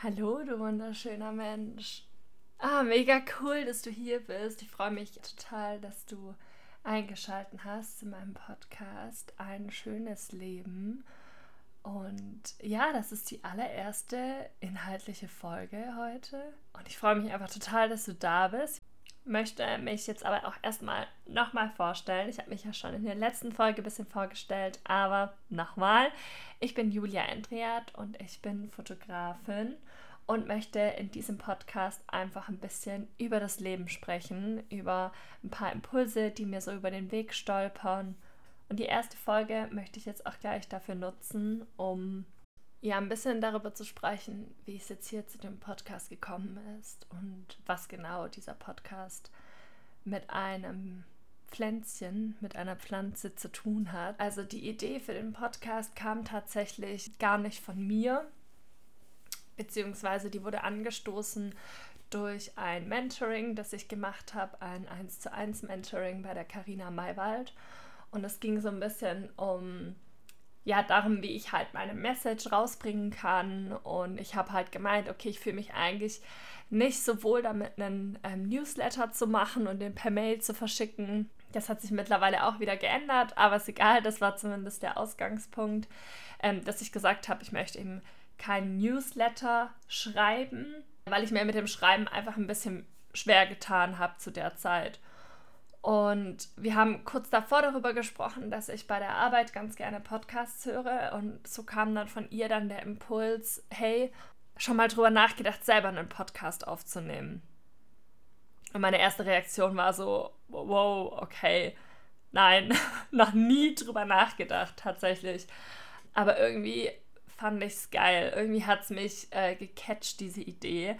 Hallo, du wunderschöner Mensch. Ah, mega cool, dass du hier bist. Ich freue mich total, dass du eingeschaltet hast zu meinem Podcast Ein schönes Leben. Und ja, das ist die allererste inhaltliche Folge heute. Und ich freue mich einfach total, dass du da bist möchte mich jetzt aber auch erstmal nochmal vorstellen. Ich habe mich ja schon in der letzten Folge ein bisschen vorgestellt, aber nochmal. Ich bin Julia Endriat und ich bin Fotografin und möchte in diesem Podcast einfach ein bisschen über das Leben sprechen, über ein paar Impulse, die mir so über den Weg stolpern. Und die erste Folge möchte ich jetzt auch gleich dafür nutzen, um ja, ein bisschen darüber zu sprechen, wie es jetzt hier zu dem Podcast gekommen ist und was genau dieser Podcast mit einem Pflänzchen, mit einer Pflanze zu tun hat. Also die Idee für den Podcast kam tatsächlich gar nicht von mir, beziehungsweise die wurde angestoßen durch ein Mentoring, das ich gemacht habe, ein 1 zu 1 Mentoring bei der Carina Maywald. Und es ging so ein bisschen um ja, darum, wie ich halt meine Message rausbringen kann. Und ich habe halt gemeint, okay, ich fühle mich eigentlich nicht so wohl damit, einen ähm, Newsletter zu machen und den per Mail zu verschicken. Das hat sich mittlerweile auch wieder geändert, aber ist egal, das war zumindest der Ausgangspunkt, ähm, dass ich gesagt habe, ich möchte eben keinen Newsletter schreiben, weil ich mir mit dem Schreiben einfach ein bisschen schwer getan habe zu der Zeit. Und wir haben kurz davor darüber gesprochen, dass ich bei der Arbeit ganz gerne Podcasts höre. Und so kam dann von ihr dann der Impuls, hey, schon mal drüber nachgedacht, selber einen Podcast aufzunehmen. Und meine erste Reaktion war so, wow, okay, nein, noch nie drüber nachgedacht tatsächlich. Aber irgendwie fand ich es geil. Irgendwie hat es mich äh, gecatcht, diese Idee.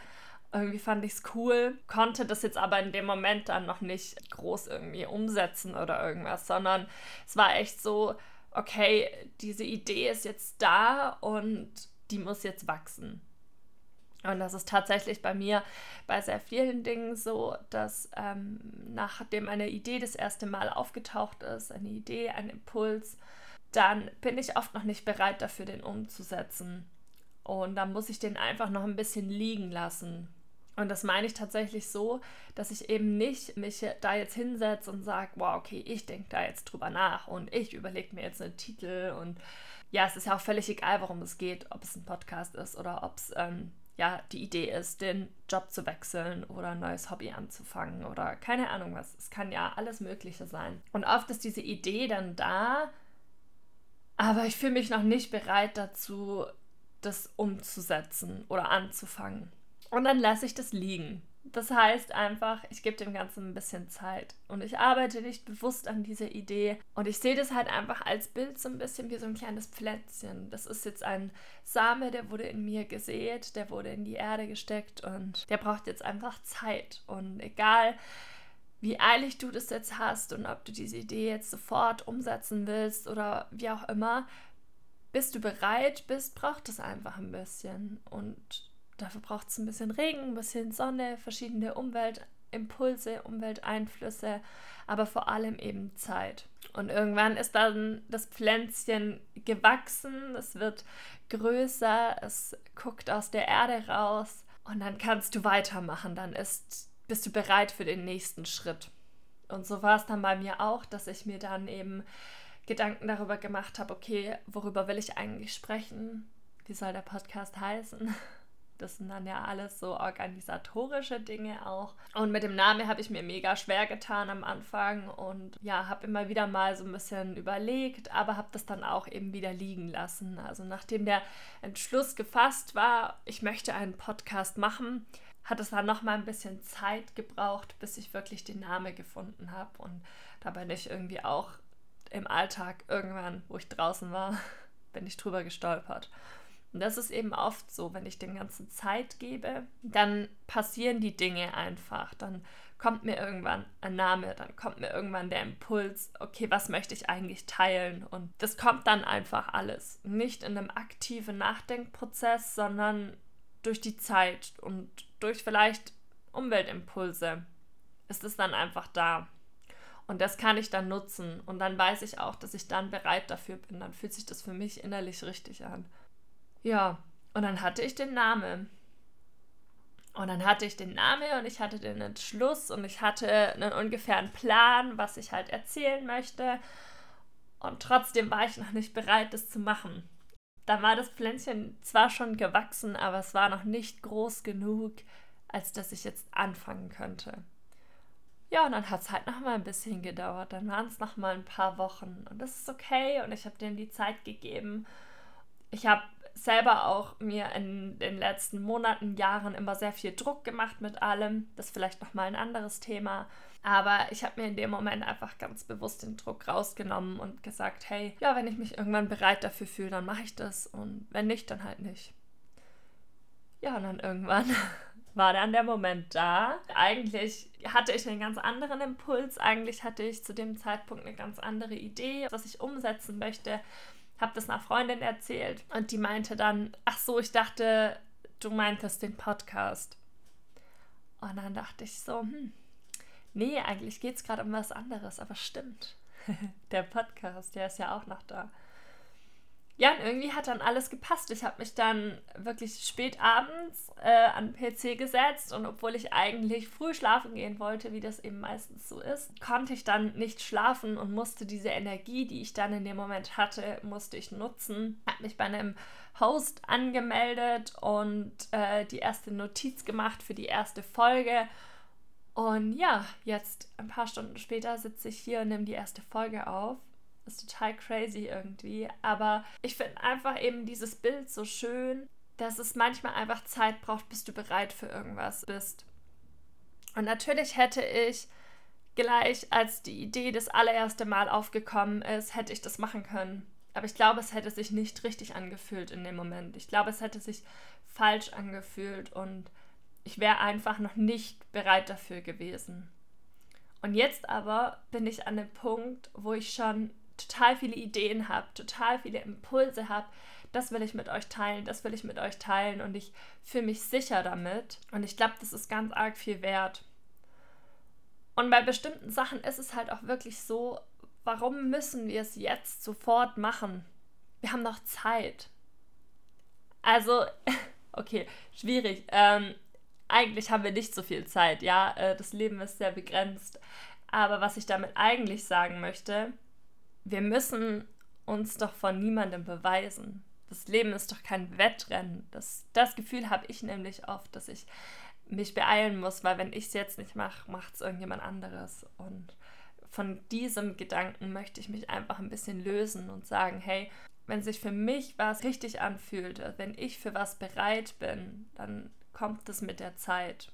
Irgendwie fand ich es cool, konnte das jetzt aber in dem Moment dann noch nicht groß irgendwie umsetzen oder irgendwas, sondern es war echt so, okay, diese Idee ist jetzt da und die muss jetzt wachsen. Und das ist tatsächlich bei mir bei sehr vielen Dingen so, dass ähm, nachdem eine Idee das erste Mal aufgetaucht ist, eine Idee, ein Impuls, dann bin ich oft noch nicht bereit dafür, den umzusetzen. Und dann muss ich den einfach noch ein bisschen liegen lassen. Und das meine ich tatsächlich so, dass ich eben nicht mich da jetzt hinsetze und sage, wow, okay, ich denke da jetzt drüber nach und ich überlege mir jetzt einen Titel und ja, es ist ja auch völlig egal, worum es geht, ob es ein Podcast ist oder ob es ähm, ja die Idee ist, den Job zu wechseln oder ein neues Hobby anzufangen oder keine Ahnung was. Es kann ja alles Mögliche sein. Und oft ist diese Idee dann da, aber ich fühle mich noch nicht bereit dazu, das umzusetzen oder anzufangen. Und dann lasse ich das liegen. Das heißt einfach, ich gebe dem Ganzen ein bisschen Zeit und ich arbeite nicht bewusst an dieser Idee und ich sehe das halt einfach als Bild so ein bisschen wie so ein kleines Pflänzchen. Das ist jetzt ein Same, der wurde in mir gesät, der wurde in die Erde gesteckt und der braucht jetzt einfach Zeit und egal wie eilig du das jetzt hast und ob du diese Idee jetzt sofort umsetzen willst oder wie auch immer, bis du bereit bist, braucht es einfach ein bisschen und Dafür braucht es ein bisschen Regen, ein bisschen Sonne, verschiedene Umweltimpulse, Umwelteinflüsse, aber vor allem eben Zeit. Und irgendwann ist dann das Pflänzchen gewachsen, es wird größer, es guckt aus der Erde raus und dann kannst du weitermachen, dann ist, bist du bereit für den nächsten Schritt. Und so war es dann bei mir auch, dass ich mir dann eben Gedanken darüber gemacht habe, okay, worüber will ich eigentlich sprechen? Wie soll der Podcast heißen? Das sind dann ja alles so organisatorische Dinge auch. Und mit dem Namen habe ich mir mega schwer getan am Anfang und ja, habe immer wieder mal so ein bisschen überlegt, aber habe das dann auch eben wieder liegen lassen. Also nachdem der Entschluss gefasst war, ich möchte einen Podcast machen, hat es dann noch mal ein bisschen Zeit gebraucht, bis ich wirklich den Namen gefunden habe. Und da bin ich irgendwie auch im Alltag irgendwann, wo ich draußen war, bin ich drüber gestolpert. Und das ist eben oft so, wenn ich dem Ganzen Zeit gebe, dann passieren die Dinge einfach. Dann kommt mir irgendwann ein Name, dann kommt mir irgendwann der Impuls, okay, was möchte ich eigentlich teilen? Und das kommt dann einfach alles. Nicht in einem aktiven Nachdenkprozess, sondern durch die Zeit und durch vielleicht Umweltimpulse ist es dann einfach da. Und das kann ich dann nutzen. Und dann weiß ich auch, dass ich dann bereit dafür bin. Dann fühlt sich das für mich innerlich richtig an. Ja, und dann hatte ich den Namen. Und dann hatte ich den Namen und ich hatte den Entschluss und ich hatte einen ungefähren Plan, was ich halt erzählen möchte. Und trotzdem war ich noch nicht bereit, das zu machen. Da war das Pflänzchen zwar schon gewachsen, aber es war noch nicht groß genug, als dass ich jetzt anfangen könnte. Ja, und dann hat es halt noch mal ein bisschen gedauert. Dann waren es noch mal ein paar Wochen. Und das ist okay. Und ich habe denen die Zeit gegeben. Ich habe selber auch mir in den letzten Monaten, Jahren immer sehr viel Druck gemacht mit allem. Das ist vielleicht noch mal ein anderes Thema. Aber ich habe mir in dem Moment einfach ganz bewusst den Druck rausgenommen und gesagt, hey, ja, wenn ich mich irgendwann bereit dafür fühle, dann mache ich das und wenn nicht, dann halt nicht. Ja, und dann irgendwann war dann der Moment da. Eigentlich hatte ich einen ganz anderen Impuls. Eigentlich hatte ich zu dem Zeitpunkt eine ganz andere Idee, was ich umsetzen möchte. Habe das einer Freundin erzählt und die meinte dann, ach so, ich dachte, du meintest den Podcast. Und dann dachte ich so, hm, nee, eigentlich geht es gerade um was anderes, aber stimmt. der Podcast, der ist ja auch noch da. Ja, und irgendwie hat dann alles gepasst. Ich habe mich dann wirklich spät abends äh, an den PC gesetzt und obwohl ich eigentlich früh schlafen gehen wollte, wie das eben meistens so ist, konnte ich dann nicht schlafen und musste diese Energie, die ich dann in dem Moment hatte, musste ich nutzen. Habe mich bei einem Host angemeldet und äh, die erste Notiz gemacht für die erste Folge. Und ja, jetzt ein paar Stunden später sitze ich hier und nehme die erste Folge auf ist total crazy irgendwie. Aber ich finde einfach eben dieses Bild so schön, dass es manchmal einfach Zeit braucht, bis du bereit für irgendwas bist. Und natürlich hätte ich gleich, als die Idee das allererste Mal aufgekommen ist, hätte ich das machen können. Aber ich glaube, es hätte sich nicht richtig angefühlt in dem Moment. Ich glaube, es hätte sich falsch angefühlt und ich wäre einfach noch nicht bereit dafür gewesen. Und jetzt aber bin ich an dem Punkt, wo ich schon total viele Ideen habe, total viele Impulse habe, das will ich mit euch teilen, das will ich mit euch teilen und ich fühle mich sicher damit. Und ich glaube, das ist ganz arg viel wert. Und bei bestimmten Sachen ist es halt auch wirklich so, warum müssen wir es jetzt sofort machen? Wir haben noch Zeit. Also, okay, schwierig. Ähm, eigentlich haben wir nicht so viel Zeit, ja. Äh, das Leben ist sehr begrenzt. Aber was ich damit eigentlich sagen möchte, wir müssen uns doch von niemandem beweisen. Das Leben ist doch kein Wettrennen. Das, das Gefühl habe ich nämlich oft, dass ich mich beeilen muss, weil wenn ich es jetzt nicht mache, macht es irgendjemand anderes. Und von diesem Gedanken möchte ich mich einfach ein bisschen lösen und sagen, hey, wenn sich für mich was richtig anfühlt, wenn ich für was bereit bin, dann kommt es mit der Zeit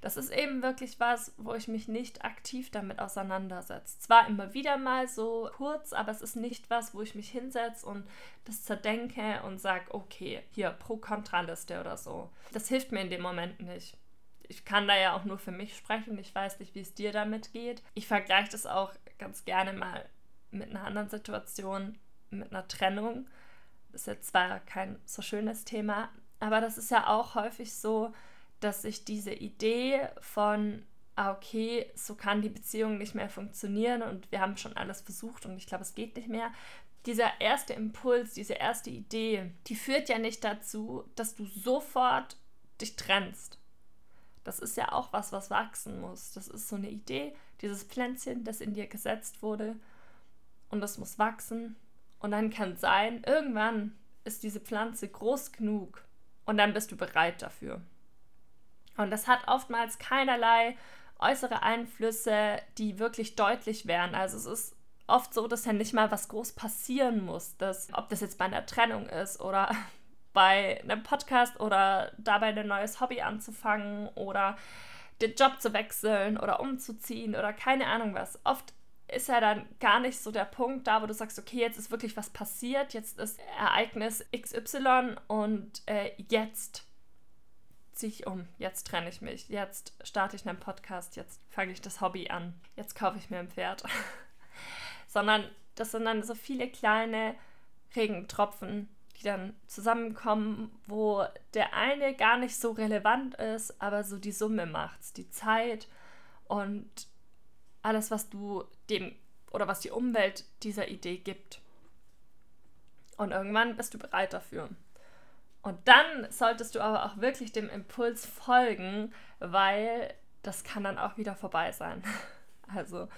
das ist eben wirklich was, wo ich mich nicht aktiv damit auseinandersetze. Zwar immer wieder mal so kurz, aber es ist nicht was, wo ich mich hinsetze und das zerdenke und sage, okay, hier Pro-Kontra-Liste oder so. Das hilft mir in dem Moment nicht. Ich kann da ja auch nur für mich sprechen. Ich weiß nicht, wie es dir damit geht. Ich vergleiche das auch ganz gerne mal mit einer anderen Situation, mit einer Trennung. Das ist jetzt zwar kein so schönes Thema, aber das ist ja auch häufig so, dass sich diese Idee von, ah, okay, so kann die Beziehung nicht mehr funktionieren und wir haben schon alles versucht und ich glaube, es geht nicht mehr. Dieser erste Impuls, diese erste Idee, die führt ja nicht dazu, dass du sofort dich trennst. Das ist ja auch was, was wachsen muss. Das ist so eine Idee, dieses Pflänzchen, das in dir gesetzt wurde und das muss wachsen. Und dann kann sein, irgendwann ist diese Pflanze groß genug und dann bist du bereit dafür. Und das hat oftmals keinerlei äußere Einflüsse, die wirklich deutlich wären. Also es ist oft so, dass ja nicht mal was groß passieren muss. Dass, ob das jetzt bei einer Trennung ist oder bei einem Podcast oder dabei ein neues Hobby anzufangen oder den Job zu wechseln oder umzuziehen oder keine Ahnung was. Oft ist ja dann gar nicht so der Punkt da, wo du sagst, okay, jetzt ist wirklich was passiert, jetzt ist Ereignis XY und äh, jetzt ziehe ich um, jetzt trenne ich mich, jetzt starte ich einen Podcast, jetzt fange ich das Hobby an, jetzt kaufe ich mir ein Pferd. Sondern das sind dann so viele kleine Regentropfen, die dann zusammenkommen, wo der eine gar nicht so relevant ist, aber so die Summe macht, die Zeit und alles, was du dem oder was die Umwelt dieser Idee gibt. Und irgendwann bist du bereit dafür. Und dann solltest du aber auch wirklich dem Impuls folgen, weil das kann dann auch wieder vorbei sein. Also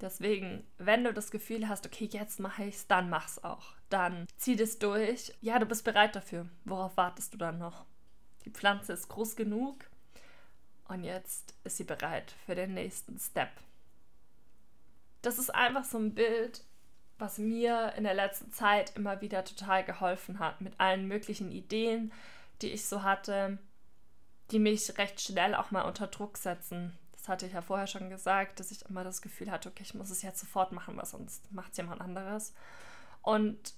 deswegen, wenn du das Gefühl hast, okay, jetzt mache ich es, dann mach's auch. Dann zieh das durch. Ja, du bist bereit dafür. Worauf wartest du dann noch? Die Pflanze ist groß genug und jetzt ist sie bereit für den nächsten Step. Das ist einfach so ein Bild, was mir in der letzten Zeit immer wieder total geholfen hat, mit allen möglichen Ideen, die ich so hatte, die mich recht schnell auch mal unter Druck setzen. Das hatte ich ja vorher schon gesagt, dass ich immer das Gefühl hatte, okay, ich muss es jetzt sofort machen, weil sonst macht es jemand anderes. Und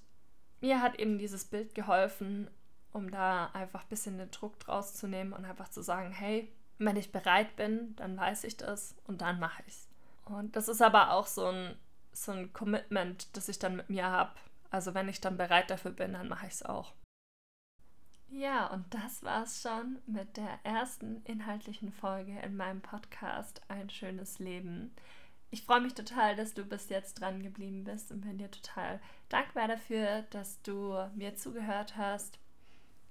mir hat eben dieses Bild geholfen, um da einfach ein bisschen den Druck draus zu nehmen und einfach zu sagen, hey, wenn ich bereit bin, dann weiß ich das und dann mache ich es. Und das ist aber auch so ein so ein Commitment, das ich dann mit mir habe. Also wenn ich dann bereit dafür bin, dann mache ich es auch. Ja, und das war's schon mit der ersten inhaltlichen Folge in meinem Podcast Ein schönes Leben. Ich freue mich total, dass du bis jetzt dran geblieben bist und bin dir total dankbar dafür, dass du mir zugehört hast.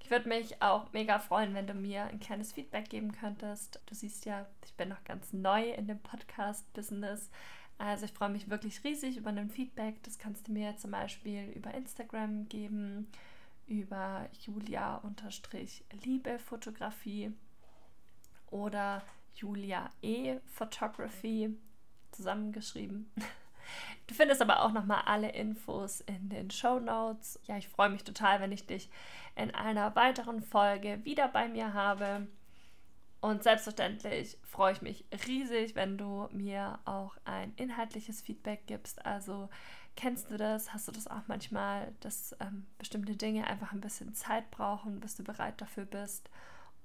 Ich würde mich auch mega freuen, wenn du mir ein kleines Feedback geben könntest. Du siehst ja, ich bin noch ganz neu in dem Podcast-Business. Also ich freue mich wirklich riesig über ein Feedback. Das kannst du mir zum Beispiel über Instagram geben, über Julia-Liebe Fotografie oder Julia E Photography zusammengeschrieben. Du findest aber auch nochmal alle Infos in den Show Notes. Ja, ich freue mich total, wenn ich dich in einer weiteren Folge wieder bei mir habe. Und selbstverständlich freue ich mich riesig, wenn du mir auch ein inhaltliches Feedback gibst. Also kennst du das? Hast du das auch manchmal, dass ähm, bestimmte Dinge einfach ein bisschen Zeit brauchen, bis du bereit dafür bist?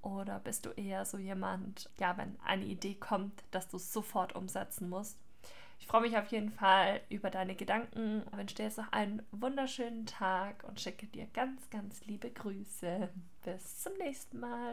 Oder bist du eher so jemand, ja, wenn eine Idee kommt, dass du es sofort umsetzen musst? Ich freue mich auf jeden Fall über deine Gedanken, wünsche dir jetzt noch einen wunderschönen Tag und schicke dir ganz, ganz liebe Grüße. Bis zum nächsten Mal.